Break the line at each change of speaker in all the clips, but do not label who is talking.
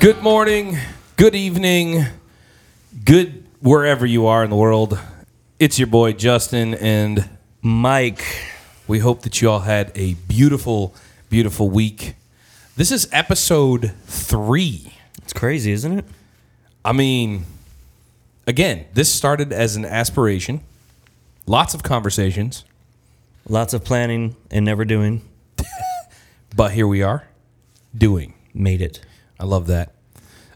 Good morning, good evening, good wherever you are in the world. It's your boy Justin, and
Mike.
we hope that you all had a beautiful, beautiful week. This is episode three.
It's crazy, isn't it?
I mean, again, this started as an aspiration, lots of conversations,
Lots of planning and never doing.
but here we are doing.
Made it.
I love that.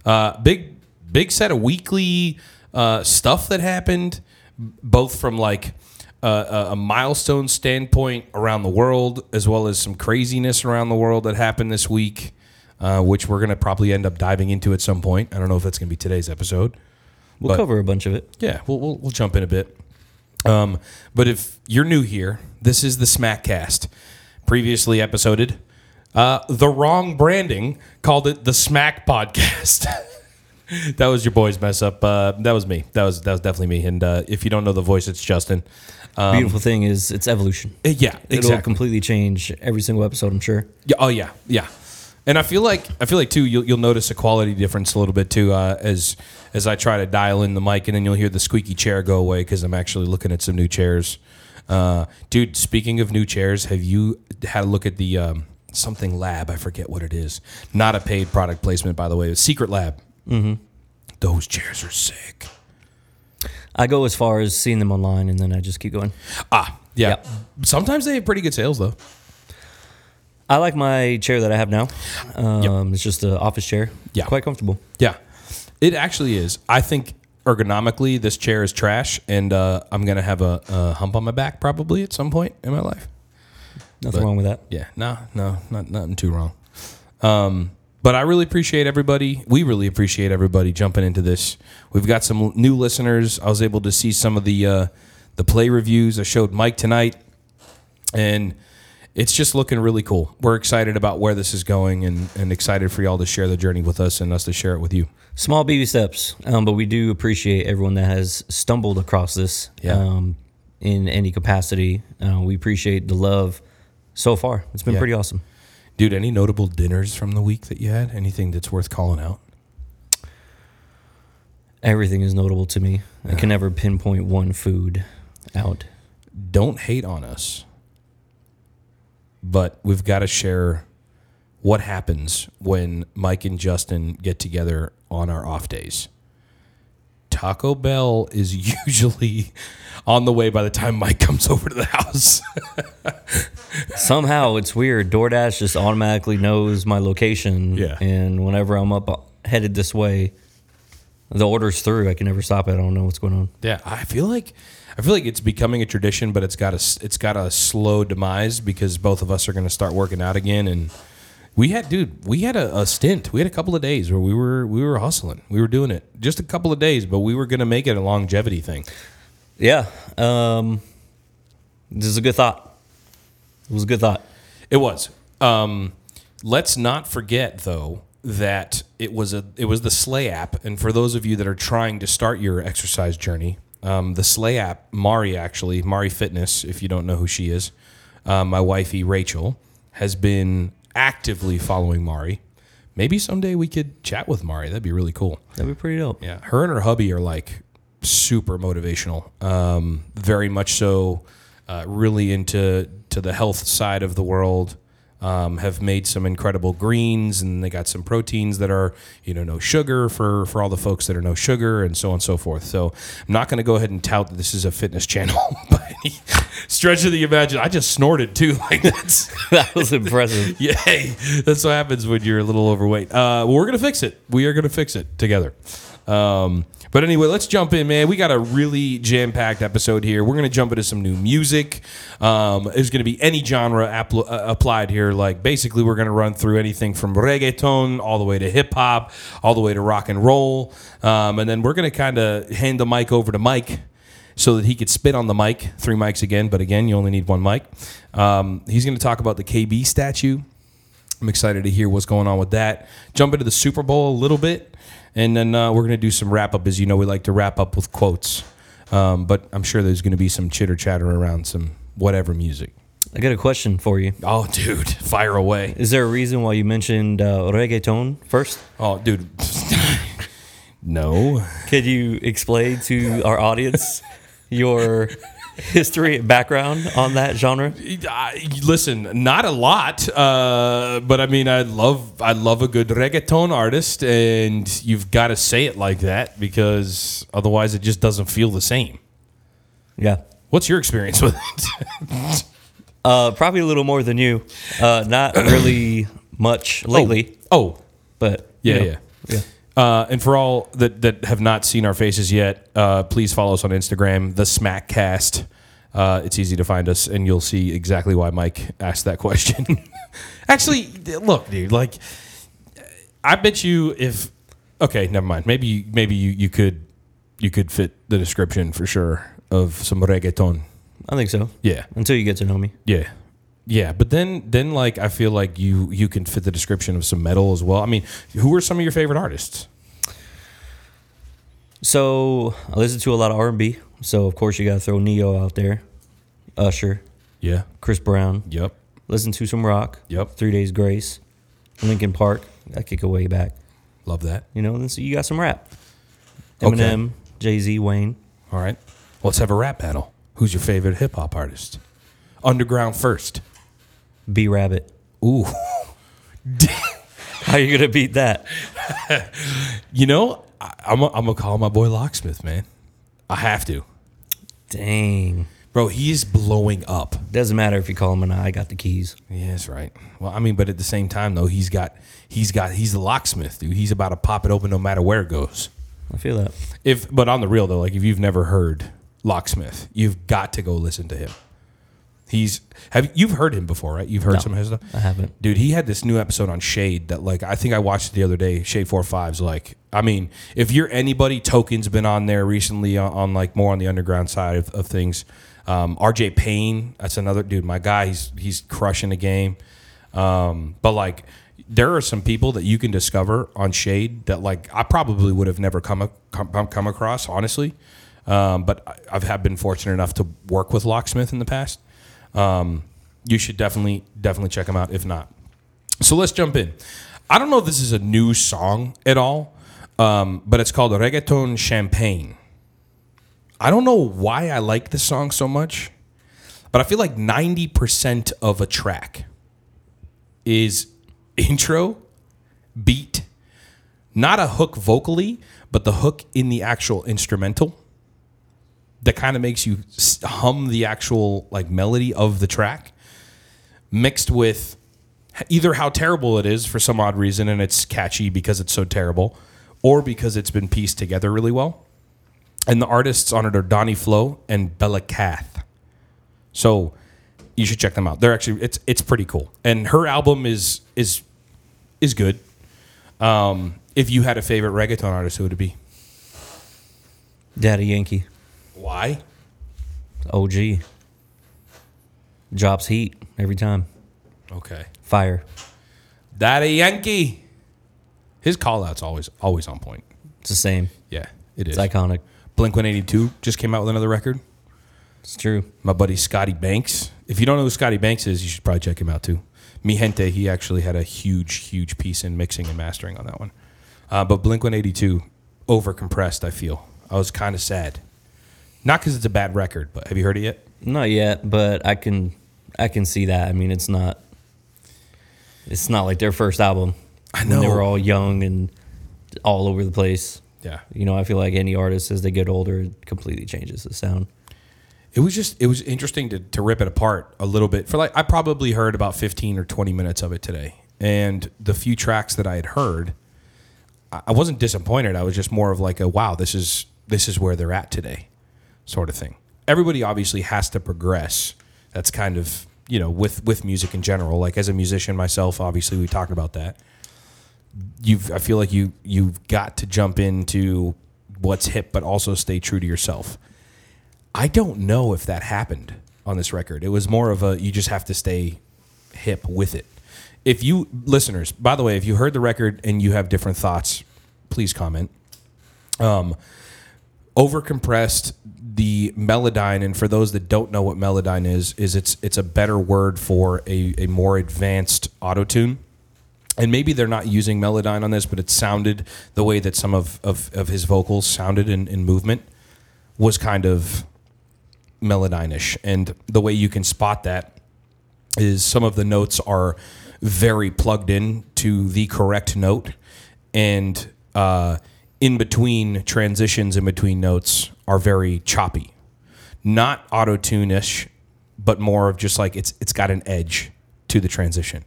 Uh, big, big set of weekly uh, stuff that happened, both from like uh, a milestone standpoint around the world, as well as some craziness around the world that happened this week, uh, which we're gonna probably end up diving into at some point. I don't know if that's gonna be today's episode.
We'll
But-
cover a bunch of it.
Yeah, we'll, we'll, we'll jump in a bit. Um, but if you're new here, this is the Smaccast. Previously episoded, uh, the wrong branding called it the Smack Podcast. that was your boy's mess up. Uh, that was me. That was that was definitely me. And uh, if you don't know the voice, it's Justin. Um,
Beautiful thing is it's evolution.
uh, yeah,
It'll completely change every single episode, I'm sure.
Yeah, oh yeah, yeah. And I feel like I feel like too you'll, you'll notice a quality difference a little bit too uh, as as I try to dial in the mic and then you'll hear the squeaky chair go away because I'm actually looking at some new chairs. Uh, dude, speaking of new chairs, have you had a look at the um, something lab? I forget what it is. Not a paid product placement, by the way. It's Secret Lab. Mm-hmm. Those chairs are sick.
I go as far as seeing them online and then I just keep going.
Ah, yeah.
Yep.
Sometimes they have pretty good sales though.
I like my chair that I have now. Um, It's just an office chair.
Yeah.
Quite comfortable.
Yeah, it actually is. I think ergonomically, this chair is trash, and uh, I'm gonna have a, a hump on my back probably at some point in my life.
Nothing
But-
wrong with that.
Yeah, no, no, not nothing too wrong. Um, but I really appreciate everybody. We really appreciate everybody jumping into this. We've got some new listeners. I was able to see some of the uh, the play reviews. I showed Mike tonight, and it's just looking really cool. We're excited about where this is going, and, and excited for y'all to share the journey with us and us to share it with you.
Small baby steps, um, but we do appreciate everyone that has stumbled across this
Yeah.
um, in any capacity. Uh, we appreciate the love so far. It's been
Yeah.
pretty awesome.
Dude, any notable dinners from the week that you had? Anything that's worth calling out?
Everything is notable to me. I can never pinpoint one food out.
Don't hate on us, but we've got to share what happens when Mike and Justin get together on our off days. Taco Bell is usually on the way by the time Mike comes over to the house.
Somehow it's weird. DoorDash just automatically knows my location.
Yeah.
And whenever I'm up uh, headed this way, the order's through. I can never stop it. I don't know what's going on.
Yeah, I feel like I feel like it's becoming a tradition, but it's got a it's got a slow demise because both of us are going to start working out again. And we had, dude, we had a, a stint. We had a couple of days where we were we were hustling. We were doing it just a couple of days, but we were going to make it a longevity thing.
Yeah. Um, this is a good thought. It was a good thought.
It was. Um, let's not forget though that it was a it was the Slay app, and for those of you that are trying to start your exercise journey, um, the Slay app, Mari actually, Mari Fitness, if you don't know who she is, uh, my wifey Rachel has been actively following Mari. Maybe someday we could chat with Mari. That'd be really cool.
That'd be pretty dope.
Yeah, her and her hubby are like super motivational. Um, very much so. Uh, really into to the health side of the world. Um, have made some incredible greens, and they got some proteins that are you know no sugar for for all the folks that are no sugar, and so on and so forth. So I'm not going to go ahead and tout that this is a fitness channel by any stretch of the imagination. I just snorted too, like that's.
that was impressive.
Yay! That's what happens when you're a little overweight. Uh, well, we're gonna fix it. We are gonna fix it together. Um, but anyway, let's jump in, man. We got a really jam-packed episode here. We're gonna jump into some new music. Um, there's gonna be any genre appl- uh, applied here. Like basically, we're gonna run through anything from reggaeton all the way to hip hop, all the way to rock and roll, um, and then we're gonna kind of hand the mic over to Mike so that he could spit on the mic. Three mics again, but again, you only need one mic. Um, he's going to talk about the KB statue. I'm excited to hear what's going on with that. Jump into the Super Bowl a little bit, and then uh, we're going to do some wrap up. As you know, we like to wrap up with quotes, um, but I'm sure there's going to be some chitter chatter around some whatever music.
I got a question for you.
Oh, dude, fire away.
Is there a reason why you mentioned uh, reggaeton first?
Oh, dude. no.
Could you explain to our audience your history background on that genre?
I, listen, not a lot, uh, but I mean, I love I love a good reggaeton artist, and you've got to say it like that because otherwise, it just doesn't feel the same.
Yeah.
What's your experience with it?
Uh, probably a little more than you. Uh, not really much lately,
Oh,
but
yeah,
you know,
yeah.
yeah.
Uh, and for all that, that have not seen our faces yet, uh, please follow us on Instagram, the Smaccast. Uh, it's easy to find us, and you'll see exactly why Mike asked that question. Actually, look, dude, like, I bet you if okay, never mind. Maybe maybe you, you could you could fit the description for sure of some reggaeton.
I think so.
Yeah,
Until you get to know me.
yeah, yeah. But then then like I feel like you you can fit the description of some metal as well. I mean, who are some of your favorite artists?
So I listen to a lot of R and B. So of course you got to throw Ne-Yo out there, Usher,
Yeah.
Chris Brown.
Yep.
Listen to some rock.
Yep.
Three Days Grace, Linkin Park. I kick a way back.
Love that.
You know, then so you got some rap.
Okay.
Eminem, Jay Z, Wayne.
All right. Let's have a rap battle. Who's your favorite hip hop artist? Underground first.
B Rabbit.
Ooh.
How you gonna beat that?
You know, I, I'm going to call my boy Locksmith, man. I have to.
Dang.
Bro, he's blowing up.
Doesn't matter if you call him or not. I got the keys.
Yeah, that's right. Well, I mean, but at the same time, though, he's got, he's got, he's the locksmith, dude. He's about to pop it open no matter where it goes.
I feel that.
If, but on the real though, like if you've never heard Locksmith, you've got to go listen to him. He's have you've heard him before, right? You've heard
No.
some of his stuff.
I haven't.
Dude, he had this new episode on Shade that like I think I watched it the other day. Shade Four Fives. Like, I mean, if you're anybody, Token's been on there recently on, on like more on the underground side of, of things. Um, RJ Payne, that's another dude. My guy, he's he's crushing the game. Um, but like, there are some people that you can discover on Shade that like I probably would have never come a, come, come across, honestly. Um, but I- I've have been fortunate enough to work with Locksmith in the past. Um, you should definitely definitely check them out if not. So let's jump in. I don't know if this is a new song at all, um, but it's called Reggaeton Champagne. I don't know why I like this song so much, but I feel like 90% of a track is intro, beat, not a hook vocally, but the hook in the actual instrumental that kind of makes you hum the actual like melody of the track mixed with either how terrible it is for some odd reason and it's catchy because it's so terrible or because it's been pieced together really well. And the artists on it are Dani Flow and Bellakath so you should check them out. They're actually it's it's pretty cool. And her album is is is good. Um if you had a favorite reggaeton artist who would it be?
Daddy Yankee.
Why
OG. Drops heat every time.
okay
Fire.
Daddy Yankee his call out's always always on point
It's the same.
yeah it is
It's iconic.
Blink 182 just came out with another record.
It's true.
My buddy Scotty Banks. If you don't know who Scotty Banks is, you should probably check him out too. Mi Gente, he actually had a huge, huge piece in mixing and mastering on that one. Uh, but Blink 182, over compressed, I feel. I was kind of sad. Not because it's a bad record, but have you heard it yet?
Not yet, but I can I can see that. I mean, it's not it's not like their first album.
I
When they were all young and all over the place.
Yeah.
You know, I feel like any artist as they get older it completely changes the sound.
It was just, it was interesting to, to rip it apart a little bit. For like, I probably heard about 15 or 20 minutes of it today. And the few tracks that I had heard, I I wasn't disappointed. I was just more of like a wow, this is this is where they're at today, sort of thing. Everybody obviously has to progress. That's kind of you know with with music in general. Like as a musician myself, obviously we talked about that. You've I feel like you you've got to jump into what's hip, but also stay true to yourself. I don't know if that happened on this record. It was more of a you just have to stay hip with it. If you listeners, by the way, if you heard the record and you have different thoughts, please comment. Um, overcompressed the Melodyne, and for those that don't know what Melodyne is, is it's it's a better word for a, a more advanced auto tune. And maybe they're not using Melodyne on this, but it sounded the way that some of, of, of his vocals sounded in, in movement was kind of Melodyne-ish. And the way you can spot that is some of the notes are very plugged in to the correct note, and uh, in between transitions, in between notes, are very choppy, not auto tune-ish, but more of just like it's it's got an edge to the transition.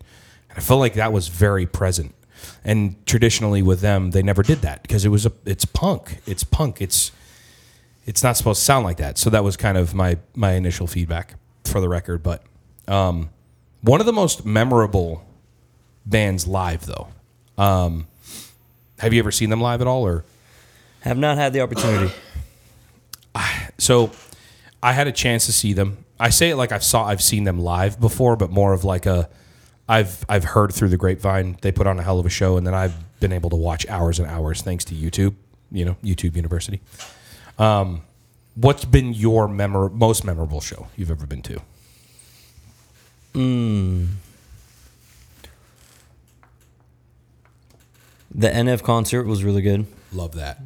And I feel like that was very present. And traditionally with them, they never did that because it was a it's punk, it's punk, it's it's not supposed to sound like that. So that was kind of my my initial feedback for the record. But um, one of the most memorable bands live, though. Um, have you ever seen them live at all, or
Have not had the opportunity.
So? I had a chance to see them. I say it like I've saw I've seen them live before, but more of like a I've I've heard through the grapevine they put on a hell of a show, and then I've been able to watch hours and hours thanks to YouTube. You know, YouTube University. Um, what's been your memor- most memorable show you've ever been to?
The NF concert was really good.
Love that.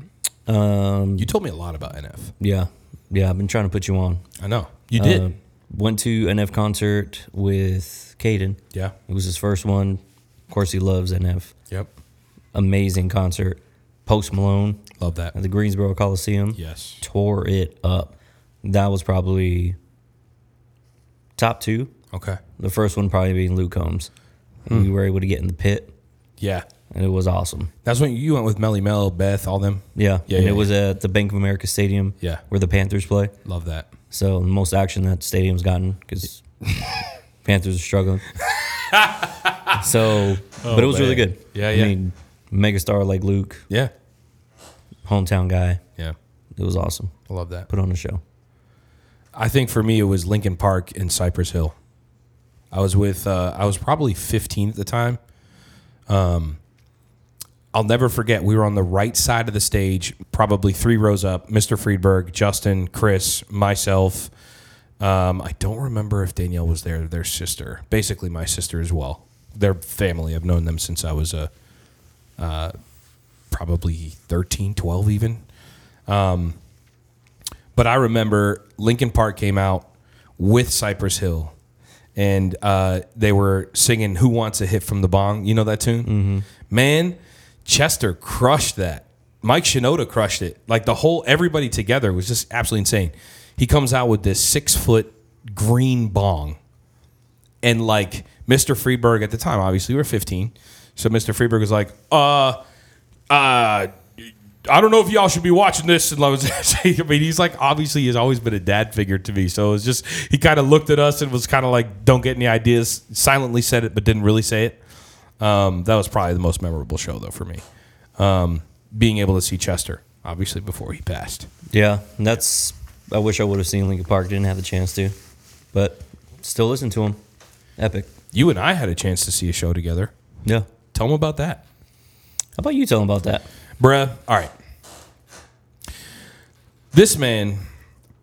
Um,
You told me a lot about NF.
yeah, yeah. I've been trying to put you on.
I know you did.
Uh, went to NF concert with Caden.
yeah.
It was his first one. Of course, he loves NF.
Yep.
Amazing concert. Post Malone
Love that.
at the Greensboro Coliseum.
Yes.
Tore it up. That was probably top two.
Okay.
The first one probably being Luke Combs.
Hmm.
We were able to get in the pit,
Yeah.
And it was awesome.
That's when you went with Melly Mel, Beth, all them.
Yeah,
Yeah,
and
yeah,
it was at the Bank of America Stadium.
Yeah.
where the Panthers play.
Love that.
So the most action that stadium's gotten because Panthers are struggling. so, but it was really good.
Yeah,
I
yeah.
mean, megastar like Luke,
Yeah.
hometown guy.
Yeah.
It was awesome.
I love that.
Put on a show.
I think for me it was Linkin Park in Cypress Hill. I was with uh, I was probably 15 at the time. Um, I'll never forget. We were on the right side of the stage, probably three rows up. Mr. Friedberg, Justin, Chris, myself. Um, I don't remember if Danielle was there. Their sister, basically my sister as well. Their family. I've known them since I was a uh, probably 13, 12 even. But I remember Linkin Park came out with Cypress Hill, and uh, they were singing "Who Wants a Hit from the Bong." You know that tune, mm-hmm. man. Chester crushed that. Mike Shinoda crushed it. Like the whole everybody together was just absolutely insane. He comes out with this six foot green bong, and like Mr. Freeberg at the time, obviously we were 15, so Mr. Freeberg was like, uh, uh. I don't know if y'all should be watching this. And I was, I mean, he's like obviously he's always been a dad figure to me. So it was just he kind of looked at us and was kind of like, "Don't get any ideas." Silently said it, but didn't really say it. Um, that was probably the most memorable show though for me. Um, being able to see Chester, obviously before he passed.
Yeah, and that's. I wish I would have seen Linkin Park. Didn't have the chance to, but still listen to him. Epic.
You and I had a chance to see a show together.
Yeah.
Tell them about that,
How about you tell him about that?
bruh. All right, this man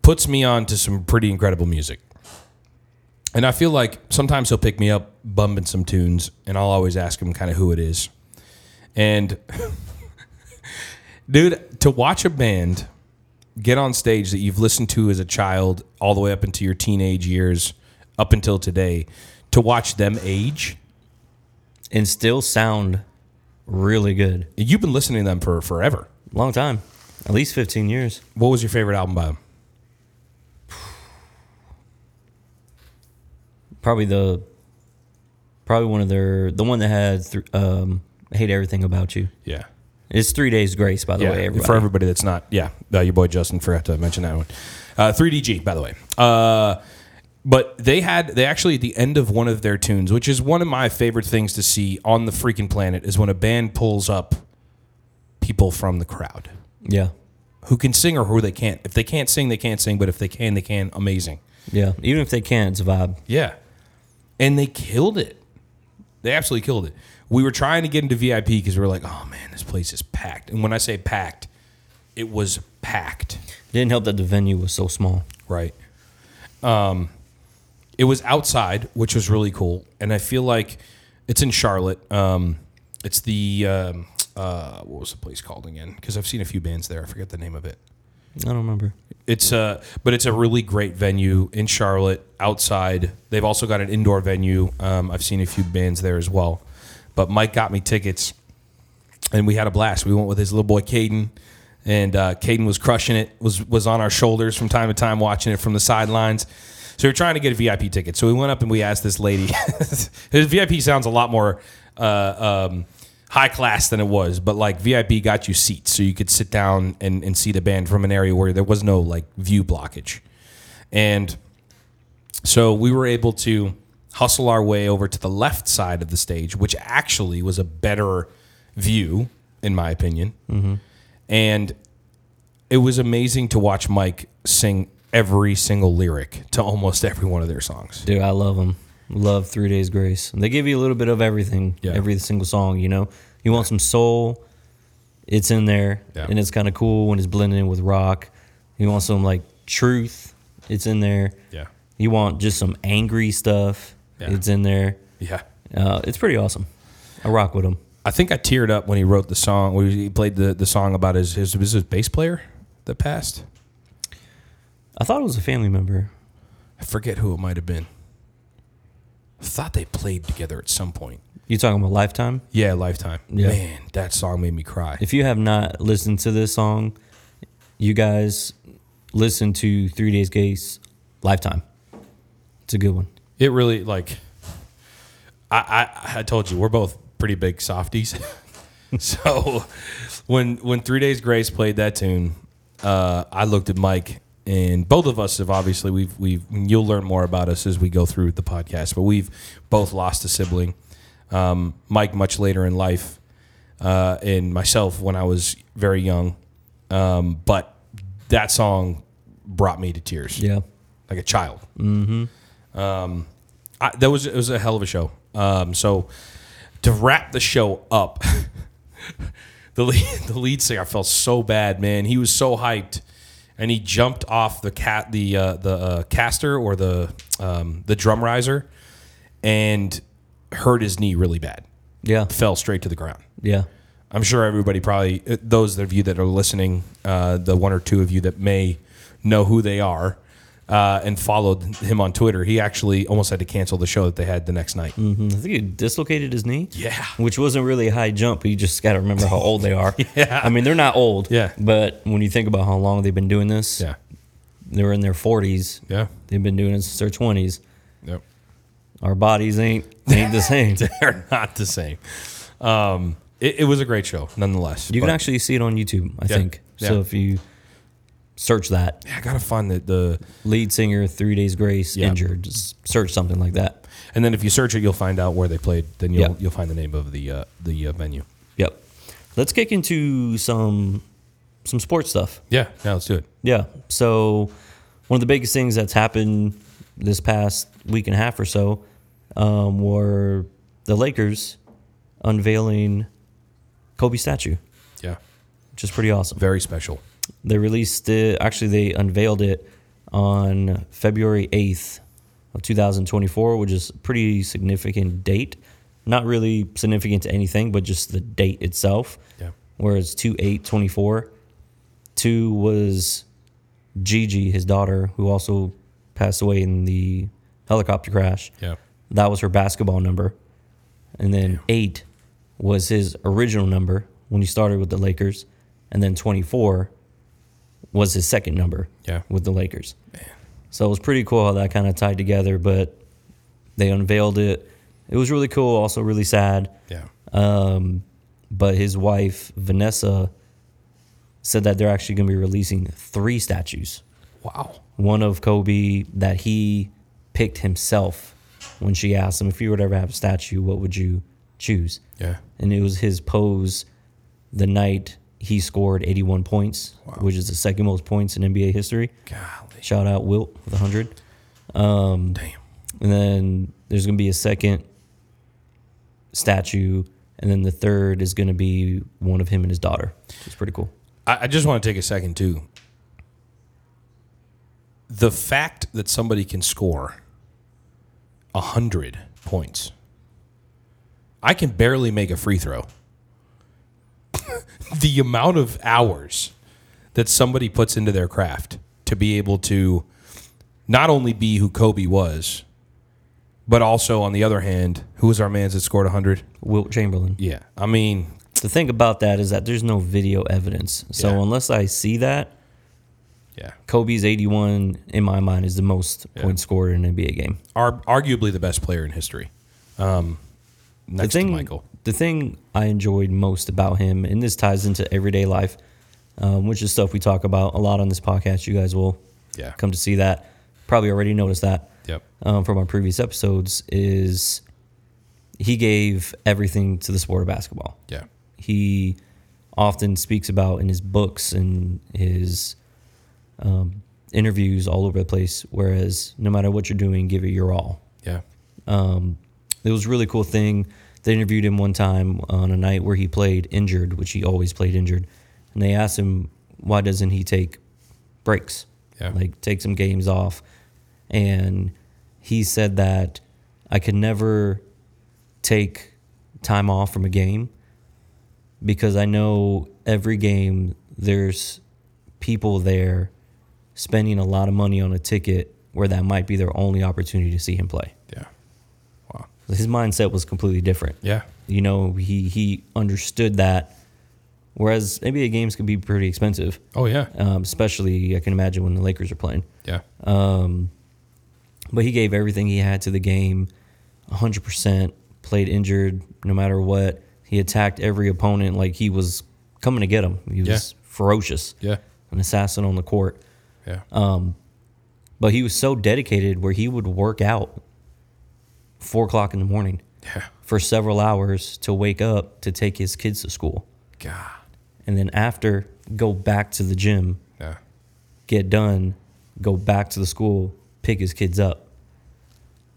puts me on to some pretty incredible music. And I feel like sometimes he'll pick me up bumping some tunes, and I'll always ask him kind of who it is. And dude, to watch a band get on stage that you've listened to as a child all the way up into your teenage years, up until today, to watch them age,
And still sound really good.
you've been listening to them for forever.
Long time. At least 15 years.
What was your favorite album by them?
Probably the. Probably one of their. The one that had. Th- um, I hate everything about you.
Yeah.
It's Three Days Grace, by the
yeah,
way. Everybody.
for everybody that's not, yeah, uh, your boy Justin forgot to mention that one. Uh, 3DG, by the way. Uh, but they had, they actually at the end of one of their tunes, which is one of my favorite things to see on the freaking planet, is when a band pulls up people from the crowd
Yeah.
who can sing or who they can't. If they can't sing, they can't sing, but if they can, they can. Amazing.
Yeah. Even if they can't, it's a vibe.
Yeah. And they killed it. They absolutely killed it. We were trying to get into VIP because we were like, oh man, this place is packed. And when I say packed, it was packed.
It didn't help that the venue was so small.
Right. Um, it was outside, which was really cool, and I feel like it's in Charlotte. Um, it's the um, uh, what was the place called again? Because I've seen a few bands there. I forget the name of it.
I don't remember.
It's a, but it's a really great venue in Charlotte. Outside, they've also got an indoor venue. Um, I've seen a few bands there as well. But Mike got me tickets, and we had a blast. We went with his little boy Caden, and uh, Caden was crushing it. was was on our shoulders from time to time, watching it from the sidelines. So we are trying to get a VIP ticket. So we went up and we asked this lady. his VIP sounds a lot more. Uh, um, high class than it was, but like VIP got you seats so you could sit down and, and see the band from an area where there was no like view blockage. And so we were able to hustle our way over to the left side of the stage, which actually was a better view, in my opinion. Mm-hmm. And it was amazing to watch Mike sing every single lyric to almost every one of their songs.
Dude, I love them. Love Three Days Grace. They give you a little bit of everything,
Yeah.
every single song. You know, you want some soul, it's in there,
Yeah.
and it's kind of cool when it's blended in with rock. You want some like truth, it's in there.
Yeah.
You want just some angry stuff,
Yeah.
it's in there.
Yeah.
Uh, it's pretty awesome. I rock with him.
I think I teared up when he wrote the song. When he played the, the song about his his was his bass player that passed.
I thought it was a family member.
I forget who it might have been. Thought they played together at some point.
You talking about Lifetime?
Yeah, Lifetime.
Yeah.
Man, that song made me cry.
If you have not listened to this song, you guys listen to Three Days Grace Lifetime. It's a good one.
It really like. I I, I told you we're both pretty big softies, so when when Three Days Grace played that tune, uh, I looked at Mike and both of us have obviously we've we've you'll learn more about us as we go through the podcast, but we've both lost a sibling. Um, Mike much later in life, uh, and myself when I was very young. Um, but that song brought me to tears
Yeah.
like a child. Mm-hmm. Um, I, that was it was a hell of a show. Um, so to wrap the show up, the lead, the lead singer I felt so bad, man. He was so hyped, and he jumped off the cat the uh, the uh, caster or the um, the drum riser, and hurt his knee really bad.
Yeah.
Fell straight to the ground.
Yeah.
I'm sure everybody probably uh, those of you that are listening, uh, the one or two of you that may know who they are, uh, and followed him on Twitter. He actually almost had to cancel the show that they had the next night.
hmm I think he dislocated his knee.
Yeah.
Which wasn't really a high jump, but you just got to remember how old they are.
Yeah.
I mean, they're not old.
Yeah.
But when you think about how long they've been doing this,
Yeah,
they're in their 40s.
yeah,
They've been doing it since their 20s.
yep.
Our bodies ain't ain't the same.
They're not the same. Um, it, it was a great show, nonetheless.
You can actually see it on YouTube, I
Yeah.
think. So if you search that,
yeah, I gotta find the, the
lead singer, Three Days Grace,
Yeah.
injured, just search something like that.
and then if you search it, you'll find out where they played. Then you'll
Yeah.
you'll find the name of the uh, the uh, venue.
Yep. Let's kick into some some sports stuff.
Yeah, yeah, let's do it.
Yeah. So one of the biggest things that's happened this past week and a half or so um, were the Lakers unveiling Kobe statue,
Yeah,
which is pretty awesome.
very special.
They released it. Actually, they unveiled it on February eighth of 2024, which is a pretty significant date. Not really significant to anything, but just the date itself.
Yeah.
Whereas two eight twenty four, two was Gigi, his daughter, who also passed away in the helicopter crash.
Yeah,
That was her basketball number. And then eight was his original number when he started with the Lakers. And then 24 was his second number
Yeah.
with the Lakers. So it was pretty cool how that kind of tied together, but they unveiled it. It was really cool, also really sad.
yeah,
Um, but his wife, Vanessa, said that they're actually going to be releasing three statues
wow.
one of Kobe that he picked himself when she asked him if you would ever have a statue, what would you choose?
Yeah,
And it was his pose the night he scored 81 points, which is the second most points in NBA history.
golly,
Shout out Wilt with 100. Um,
damn.
And then there's going to be a second statue. And then the third is going to be one of him and his daughter, is pretty cool.
I, I just want to take a second too. The fact that somebody can score a hundred points, I can barely make a free throw. the amount of hours that somebody puts into their craft to be able to not only be who Kobe was, but also on the other hand, who was our man that scored 100?
Wilt Chamberlain.
Yeah. I mean,
The thing about that is that there's no video evidence. So
Yeah.
unless I see that,
yeah.
Kobe's 81 in my mind is the most points scored in an NBA game.
Ar- arguably the best player in history. Um, next
the thing,
to Michael.
The thing I enjoyed most about him, and this ties into everyday life, um, which is stuff we talk about a lot on this podcast. You guys will
Yeah.
come to see that. Probably already noticed that
Yep.
um, from our previous episodes. Is he gave everything to the sport of basketball.
Yeah.
he often speaks about in his books and his um, interviews all over the place. Whereas no matter what you're doing, give it your all.
Yeah.
It was a really cool thing. They interviewed him one time on a night where he played injured, which he always played injured, and they asked him why doesn't he take breaks,
Yeah.
like take some games off, and he said that I could never take time off from a game because I know every game there's people there spending a lot of money on a ticket where that might be their only opportunity to see him play. His mindset was completely different.
Yeah.
You know, he he understood that. Whereas NBA games can be pretty expensive,
Oh yeah.
um, especially I can imagine when the Lakers are playing.
Yeah.
Um, But he gave everything he had to the game, 100%. Played injured no matter what. He attacked every opponent like he was coming to get him. He was
Yeah.
ferocious,
Yeah.
an assassin on the court.
Yeah.
Um, But he was so dedicated where he would work out four o'clock in the morning
yeah.
for several hours to wake up to take his kids to school.
God.
And then after, go back to the gym,
Yeah.
get done, go back to the school, pick his kids up.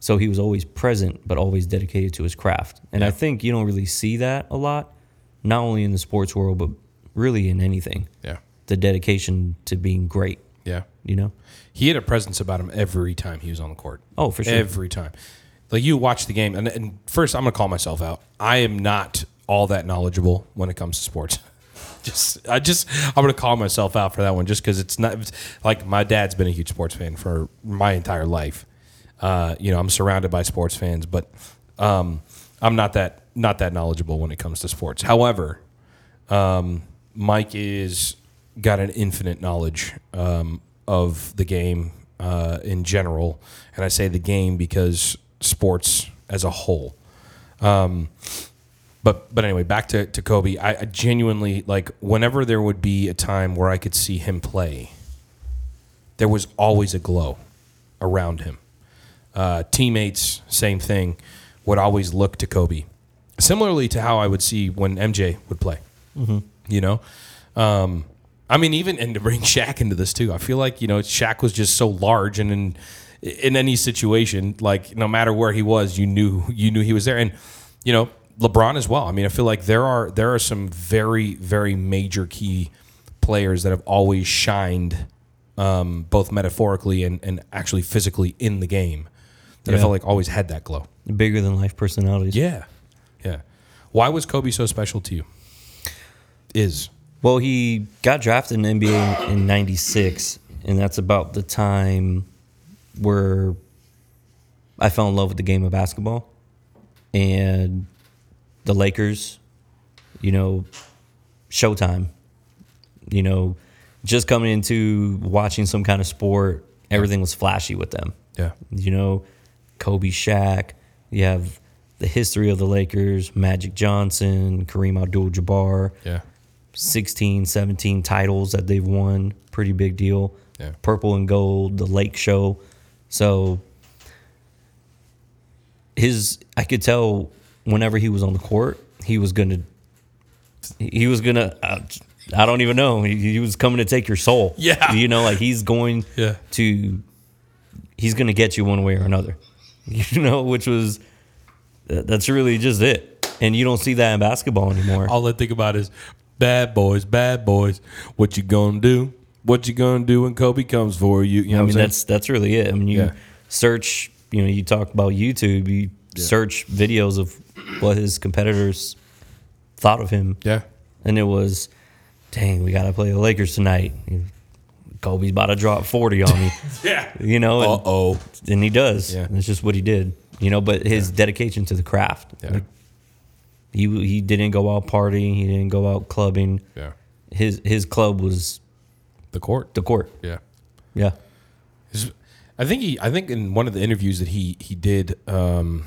So he was always present, but always dedicated to his craft. And I think you don't really see that a lot, not only in the sports world, but really in anything.
Yeah.
The dedication to being great,
Yeah.
you know?
He had a presence about him every time he was on the court.
Oh, for sure.
Every time. Like you watch the game, and, and first I'm gonna call myself out. I am not all that knowledgeable when it comes to sports. just I just I'm gonna call myself out for that one, just because it's not it's, like my dad's been a huge sports fan for my entire life. Uh, you know, I'm surrounded by sports fans, but um, I'm not that not that knowledgeable when it comes to sports. However, um, Mike is got an infinite knowledge um, of the game uh, in general, and I say the game because sports as a whole. Um, but but anyway, back to, to Kobe. I, I genuinely like whenever there would be a time where I could see him play, there was always a glow around him. Uh, teammates, same thing, would always look to Kobe, similarly to how I would see when MJ would play. You know, um, I mean, even and to bring Shaq into this too. I feel like you know Shaq was just so large, and in in any situation, like no matter where he was, you knew you knew he was there, and you know LeBron as well. I mean, I feel like there are there are some very very major key players that have always shined, um, both metaphorically and, and actually physically in the game. That I felt like always had that glow.
Bigger than life personalities.
Yeah, yeah. Why was Kobe so special to you? Is
Well, he got drafted in the NBA in '96, and that's about the time where I fell in love with the game of basketball. And the Lakers, you know, Showtime, you know, just coming into watching some kind of sport, everything was flashy with them.
yeah,
You know, Kobe, Shaq. You have the history of the Lakers, Magic Johnson, Kareem Abdul-Jabbar.
yeah,
16, 17 titles that they've won. Pretty big deal.
Yeah.
Purple and gold, the Lake Show. So his I could tell whenever he was on the court, he was gonna he was gonna uh, I don't even know. He, he was coming to take your soul.
Yeah.
You know, like he's going
Yeah.
to he's gonna get you one way or another. You know, which was that's really just it. And you don't see that in basketball anymore.
all I think about is Bad boys, bad boys. What you gonna do? What you gonna do when Kobe comes for you? You know
I
what
mean,
saying?
that's that's really it. I mean, you
Yeah.
search, you know, you talk about YouTube, you search videos of what his competitors thought of him,
yeah.
and it was, dang, we got to play the Lakers tonight. Kobe's about to drop 40 on me,
Yeah.
you know,
Uh oh.
and he does.
Yeah.
It's just what he did, you know, but his dedication to the craft.
Yeah.
Like, he, he didn't go out partying, he didn't go out clubbing.
Yeah.
His his club was
The court.
the court.
Yeah.
Yeah.
His- I think he. I think in one of the interviews that he he did, um,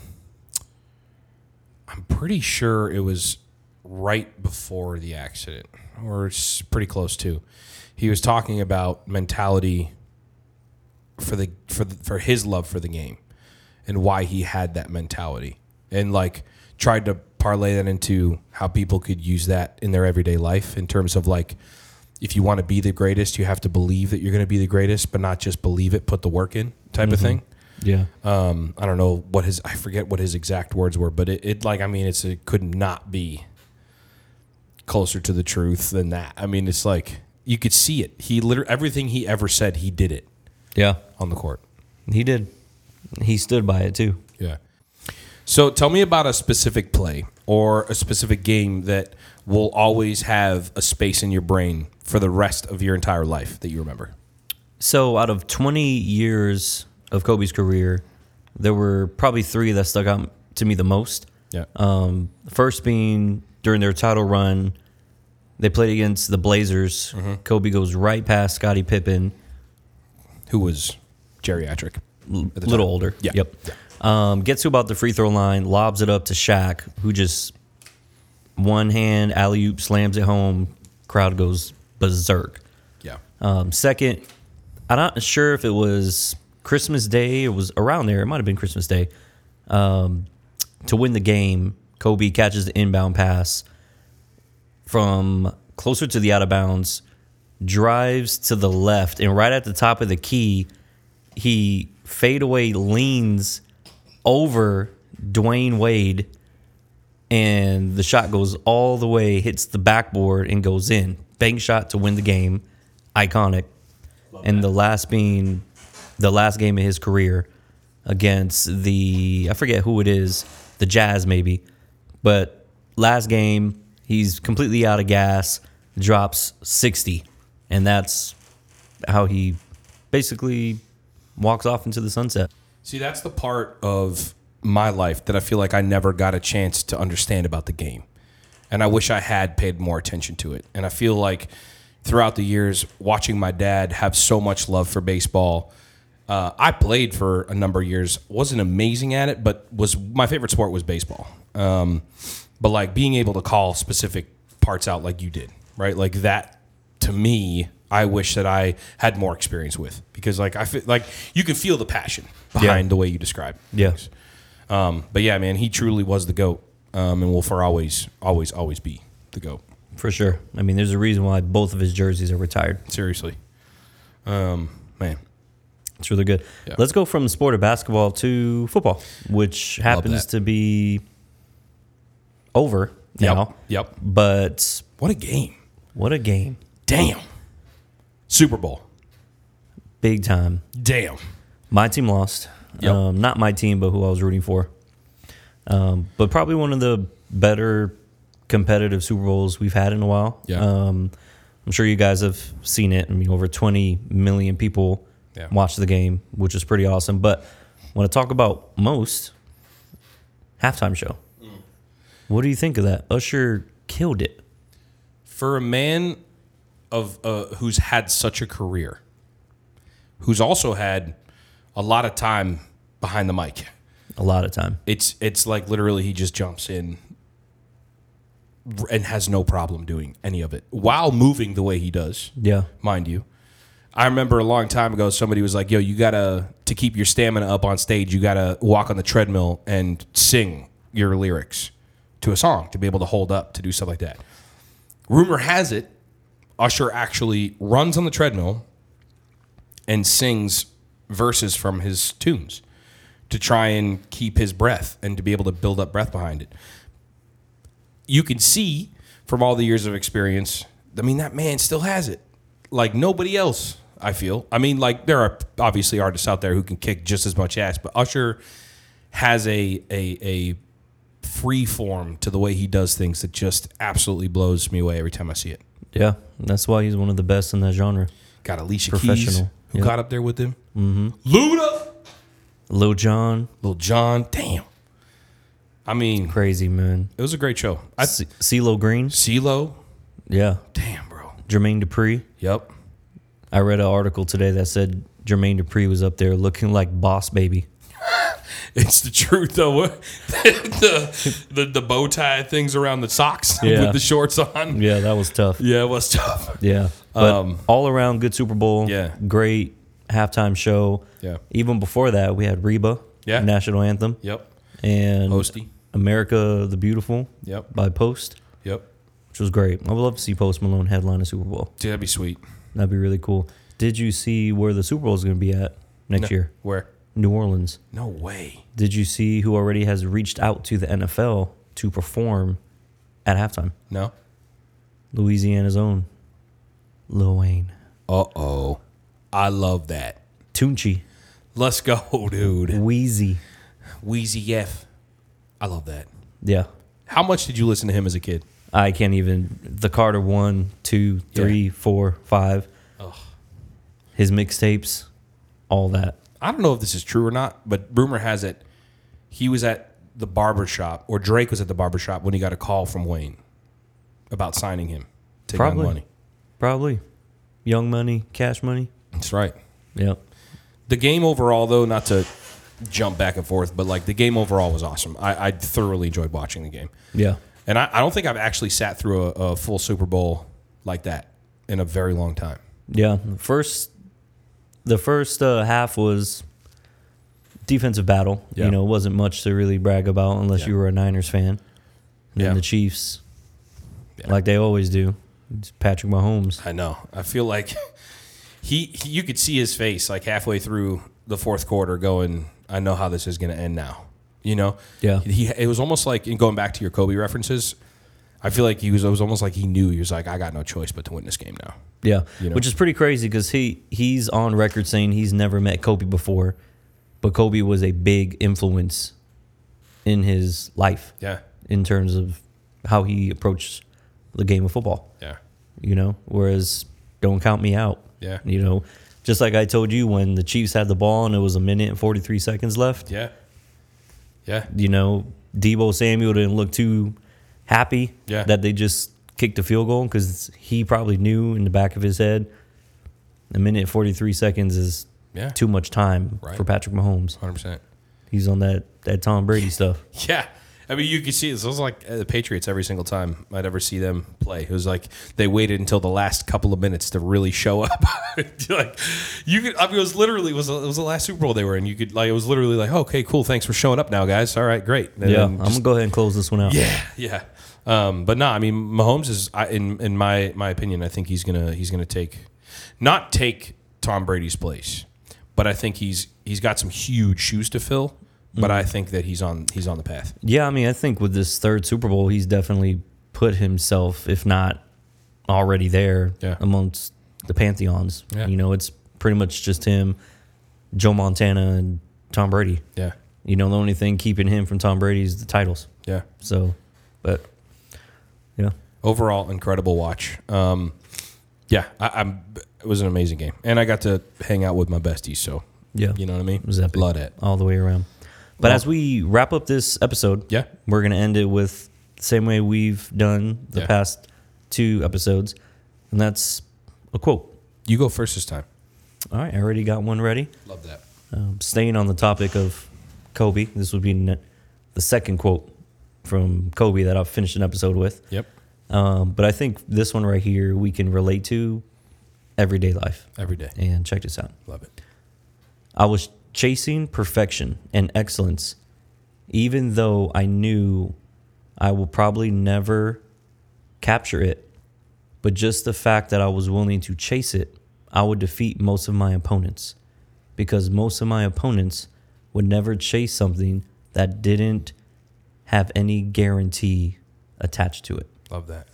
I'm pretty sure it was right before the accident, or it's pretty close to. He was talking about mentality for the for the, for his love for the game, and why he had that mentality, and like tried to parlay that into how people could use that in their everyday life in terms of like if you want to be the greatest, you have to believe that you're going to be the greatest, but not just believe it, put the work in type of thing.
Yeah.
Um, I don't know what his, I forget what his exact words were, but it, it like, I mean, it's, it could not be closer to the truth than that. I mean, it's like, you could see it. He literally, everything he ever said, he did it
Yeah.
on the court.
He did. He stood by it too.
Yeah. So tell me about a specific play or a specific game that will always have a space in your brain for the rest of your entire life that you remember.
So, out of 20 years of Kobe's career, there were probably three that stuck out to me the most.
Yeah.
Um, first being during their title run, they played against the Blazers.
Mm-hmm.
Kobe goes right past Scottie Pippen,
Who was geriatric?
a little
time.
older.
Yeah.
Yep. Um, gets to about the free throw line, lobs it up to Shaq, who just one hand alley oop slams it home. Crowd goes berserk.
Yeah.
Um, second, I'm not sure if it was Christmas Day. It was around there. It might have been Christmas Day. Um, to win the game, Kobe catches the inbound pass from closer to the out of bounds, drives to the left, and right at the top of the key, he fade away leans over Dwyane Wade, and the shot goes all the way, hits the backboard, and goes in. Bank shot to win the game, iconic. and the last being the last game of his career against the I forget who it is, the Jazz maybe, but last game he's completely out of gas, drops sixty, and that's how he basically walks off into the sunset.
See, that's the part of my life that I feel like I never got a chance to understand about the game. And I wish I had paid more attention to it. And I feel like throughout the years, watching my dad have so much love for baseball, uh, I played for a number of years. wasn't amazing at it, but was my favorite sport was baseball. Um, but like being able to call specific parts out like you did, right? Like that to me, I wish that I had more experience with because like I feel like you can feel the passion behind the way you describe.
Yeah.
things. Um, but yeah, man, he truly was the goat, um, and will for always, always, always be the goat.
For sure. I mean, there's a reason why both of his jerseys are retired.
Seriously, um, man.
It's really good.
Yeah.
Let's go from the sport of basketball to football, which happens to be over
Yep.
now.
Yep.
But
What a game!
what a game.
Damn. Super Bowl.
Big time.
Damn.
My team lost.
Yep.
Um, not my team, but who I was rooting for. Um, but probably one of the better competitive Super Bowls we've had in a while.
Yeah.
Um, I'm sure you guys have seen it. I mean, over 20 million people
Yeah.
watched the game, which is pretty awesome. But when I talk about most, halftime show.
Mm.
What do you think of that? Usher killed it.
For a man of uh, who's had such a career, who's also had a lot of time behind the mic,
A lot of time.
it's it's like literally he just jumps in and has no problem doing any of it while moving the way he does.
Yeah.
mind you. I remember a long time ago somebody was like, "Yo, you gotta to keep your stamina up on stage, you gotta walk on the treadmill and sing your lyrics to a song to be able to hold up to do stuff like that." Rumor has it, Usher actually runs on the treadmill and sings verses from his tunes to try and keep his breath and to be able to build up breath behind it. You can see from all the years of experience. I mean, that man still has it, like nobody else. I feel. I mean, like there are obviously artists out there who can kick just as much ass, but Usher has a a a free form to the way he does things that just absolutely blows me away every time I see it.
Yeah, that's why he's one of the best in that genre.
Got Alicia Keys,
Professional.
who
Yep.
got up there with him. Mm-hmm. Luda,
Lil Jon.
Lil Jon. Damn. I mean,
crazy man.
it was a great show. I
C- CeeLo Green,
CeeLo.
yeah.
Damn, bro.
Jermaine Dupri.
Yep.
I read an article today that said Jermaine Dupri was up there looking like Boss Baby.
It's the truth though. the, the the bow tie things around the socks
Yeah.
with the shorts on.
Yeah, that was tough.
Yeah, it was tough.
Yeah, but
Um,
all around good Super Bowl.
Yeah.
great halftime show.
Yeah.
Even before that, we had Reba.
Yeah.
national anthem.
Yep.
And
Posty.
America the Beautiful.
Yep.
By Post,
Yep.
which was great. I would love to see Post Malone headline a Super Bowl.
Dude, that'd be sweet.
That'd be really cool. Did you see where the Super Bowl is going to be at next
No-
year?
Where?
New Orleans.
No way.
Did you see who already has reached out to the NFL to perform at halftime?
No.
Louisiana's own Lil Wayne.
Uh oh. I love that.
Tunechi.
Let's go, dude.
Weezy.
Weezy F. I love that.
Yeah.
How much did you listen to him as a kid?
I can't even. The Carter one, two, three, four, five. His mixtapes, all that.
I don't know if this is true or not, but rumor has it he was at the barber shop, or Drake was at the barber shop when he got a call from Wayne about signing him to Young
Probably.
Money.
Probably. Young Money, Cash Money.
That's right.
Yep.
The game overall, though, not to jump back and forth, but like the game overall was awesome. I, I thoroughly enjoyed watching the game.
Yeah.
And I, I don't think I've actually sat through a, a full Super Bowl like that in a very long time.
Yeah. The first, the first uh, half was defensive battle.
Yeah.
You know, it wasn't much to really brag about unless
Yeah.
you were a Niners fan. And
Yeah.
the Chiefs,
Yeah.
like they always do, it's Patrick Mahomes.
I know. I feel like he, he you could see his face like halfway through the fourth quarter going, I know how this is going to end now. You know?
Yeah.
He it was almost like in going back to your Kobe references, I feel like he was it was almost like he knew he was like I got no choice but to win this game now.
Yeah,
You know?
which is pretty crazy because he he's on record saying he's never met Kobe before, but Kobe was a big influence in his life
Yeah.
in terms of how he approached the game of football.
Yeah.
You know, whereas don't count me out.
Yeah.
You know, just like I told you when the Chiefs had the ball and it was a minute and forty three seconds left.
Yeah. Yeah.
You know, Deebo Samuel didn't look too happy
Yeah.
that they just kicked a field goal because he probably knew in the back of his head a minute and 43 seconds is
Yeah.
too much time
Right.
for Patrick Mahomes.
100%.
He's on that, that Tom Brady stuff.
Yeah. I mean, you could see this. It was like uh, the Patriots every single time I'd ever see them play. It was like they waited until the last couple of minutes to really show up. like you could, I mean, it was literally it was it was the last Super Bowl they were in. You could like it was literally like, okay, cool, thanks for showing up now, guys. All right, great. And
yeah, I'm
just-
to go ahead and close this one out.
yeah, yeah. Um, but no, I mean, Mahomes is I, in in my my opinion. I think he's gonna he's gonna take not take Tom Brady's place, but I think he's he's got some huge shoes to fill. But I think that he's on he's on the path.
Yeah, I mean, I think with this third Super Bowl, he's definitely put himself, if not already there,
Yeah.
amongst the pantheons.
Yeah.
You know, it's pretty much just him, Joe Montana, and Tom Brady.
Yeah,
You know, the only thing keeping him from Tom Brady is the titles.
yeah.
So, but yeah,
overall incredible watch. Um, yeah, I, I'm. It was an amazing game, and I got to hang out with my besties. So
yeah,
you know what I mean.
it was epic
Love it.
all the way around. But
Well-
as we wrap up this episode,
Yeah.
we're gonna end it with the same way we've done the
Yeah.
past two episodes, and that's a quote.
You go first this time.
All right, I already got one ready.
Love that.
Um, staying on the topic of Kobe, this would be ne- the second quote from Kobe that I've finished an episode with.
Yep.
Um, but I think this one right here we can relate to everyday life.
Every day.
And check this out.
Love it.
I was chasing perfection and excellence, even though I knew I will probably never capture it. But just the fact that I was willing to chase it, I would defeat most of my opponents because most of my opponents would never chase something that didn't have any guarantee attached to it.
Love that.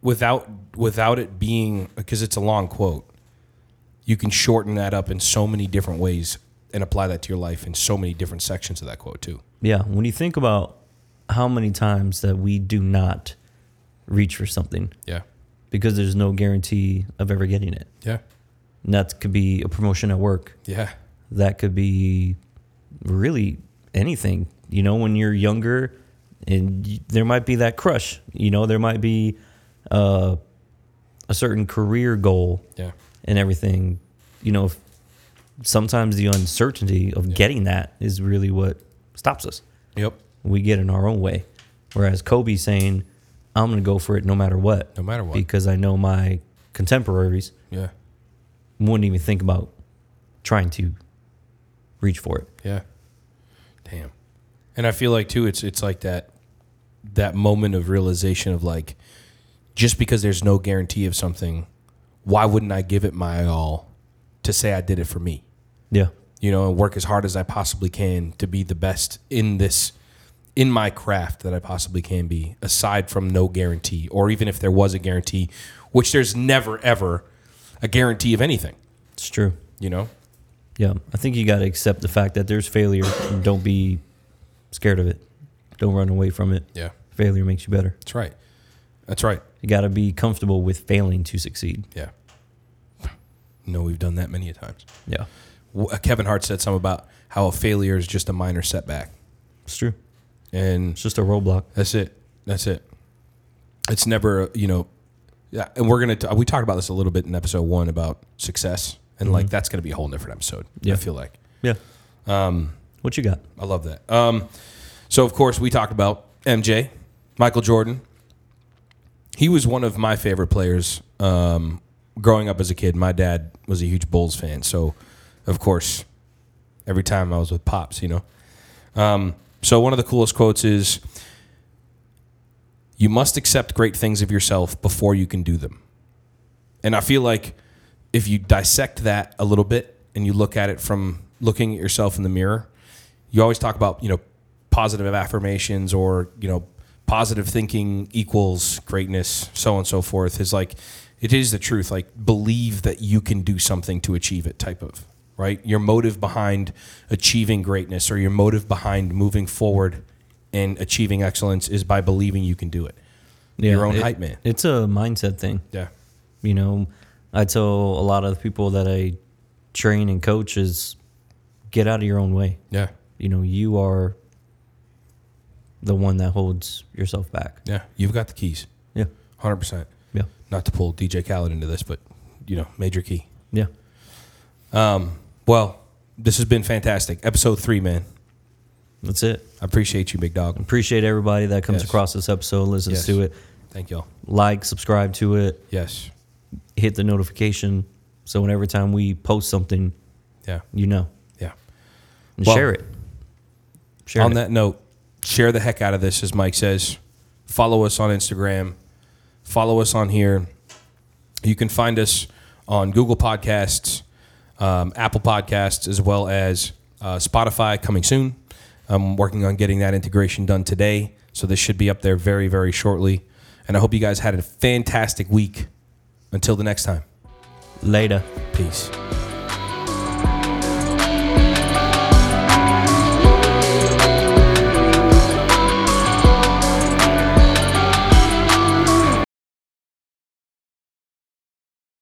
Without without it being because it's a long quote you can shorten that up in so many different ways and apply that to your life in so many different sections of that quote too.
Yeah, when you think about how many times that we do not reach for something
Yeah.
because there's no guarantee of ever getting it.
Yeah.
And that could be a promotion at work.
Yeah.
That could be really anything. You know, when you're younger, and y- there might be that crush. You know, there might be uh, a certain career goal
Yeah.
And everything. You know, sometimes the uncertainty of getting that is really what stops us.
Yep.
We get in our own way. Whereas Kobe's saying, I'm going to go for it no matter what.
No matter what.
Because I know my contemporaries
Yeah.
wouldn't even think about trying to reach for it.
Yeah. Damn. And I feel like too it's it's like that that moment of realization of like just because there's no guarantee of something, why wouldn't I give it my all to say I did it for me?
Yeah.
You know, and work as hard as I possibly can to be the best in this in my craft that I possibly can be, aside from no guarantee, or even if there was a guarantee, which there's never ever a guarantee of anything,
It's true.
you know?
Yeah. I think you got to accept the fact that there's failure and don't be scared of it. Don't run away from it.
Yeah.
Failure makes you better.
That's right. That's right.
You got to be comfortable with failing to succeed.
Yeah. No, we've done that many a times.
Yeah.
Uh, Kevin Hart said something about how a failure is just a minor setback,
It's true.
and
It's just a roadblock.
that's it. That's it. It's never, you know, yeah. And we're gonna t- we talked about this a little bit in episode one about success, and like that's gonna be a whole different episode.
Yeah.
I feel like.
Yeah.
Um,
What you got?
I love that. Um, so of course we talked about MJ, Michael Jordan. He was one of my favorite players um, growing up as a kid. My dad was a huge Bulls fan, so of course, every time I was with pops, you know. Um, so one of the coolest quotes is, "You must accept great things of yourself before you can do them." And I feel like if you dissect that a little bit and you look at it from looking at yourself in the mirror, you always talk about, you know, positive affirmations or, you know, positive thinking equals greatness, so on and so forth. Is like it is the truth. Like believe that you can do something to achieve it type of, right? Your motive behind achieving greatness or your motive behind moving forward and achieving excellence is by believing you can do it. Your own
it-
hype man.
It's a mindset thing.
Yeah.
You know, I tell a lot of the people that I train and coach is get out of your own way.
Yeah.
You know, you are the one that holds yourself back.
Yeah. You've got the keys.
Yeah.
100%. Not to pull DJ Khaled into this, but, you know, major key.
Yeah.
Um, well, this has been fantastic. Episode three, man.
That's it.
I appreciate you, big dog.
Appreciate everybody that comes
Yes.
across this episode, listens
Yes.
to it,
Thank y'all.
like, subscribe to it,
Yes.
hit the notification. So when every time we post something,
Yeah.
you know,
Yeah.
and
Well,
share it. Share
on
it.
that note, share the heck out of this, as Mike says. Follow us on Instagram. Follow us on here. You can find us on Google Podcasts, um, Apple Podcasts, as well as uh, Spotify coming soon. I'm working on getting that integration done today. So this should be up there very, very shortly. And I hope you guys had a fantastic week. Until the next time,
Later.
peace.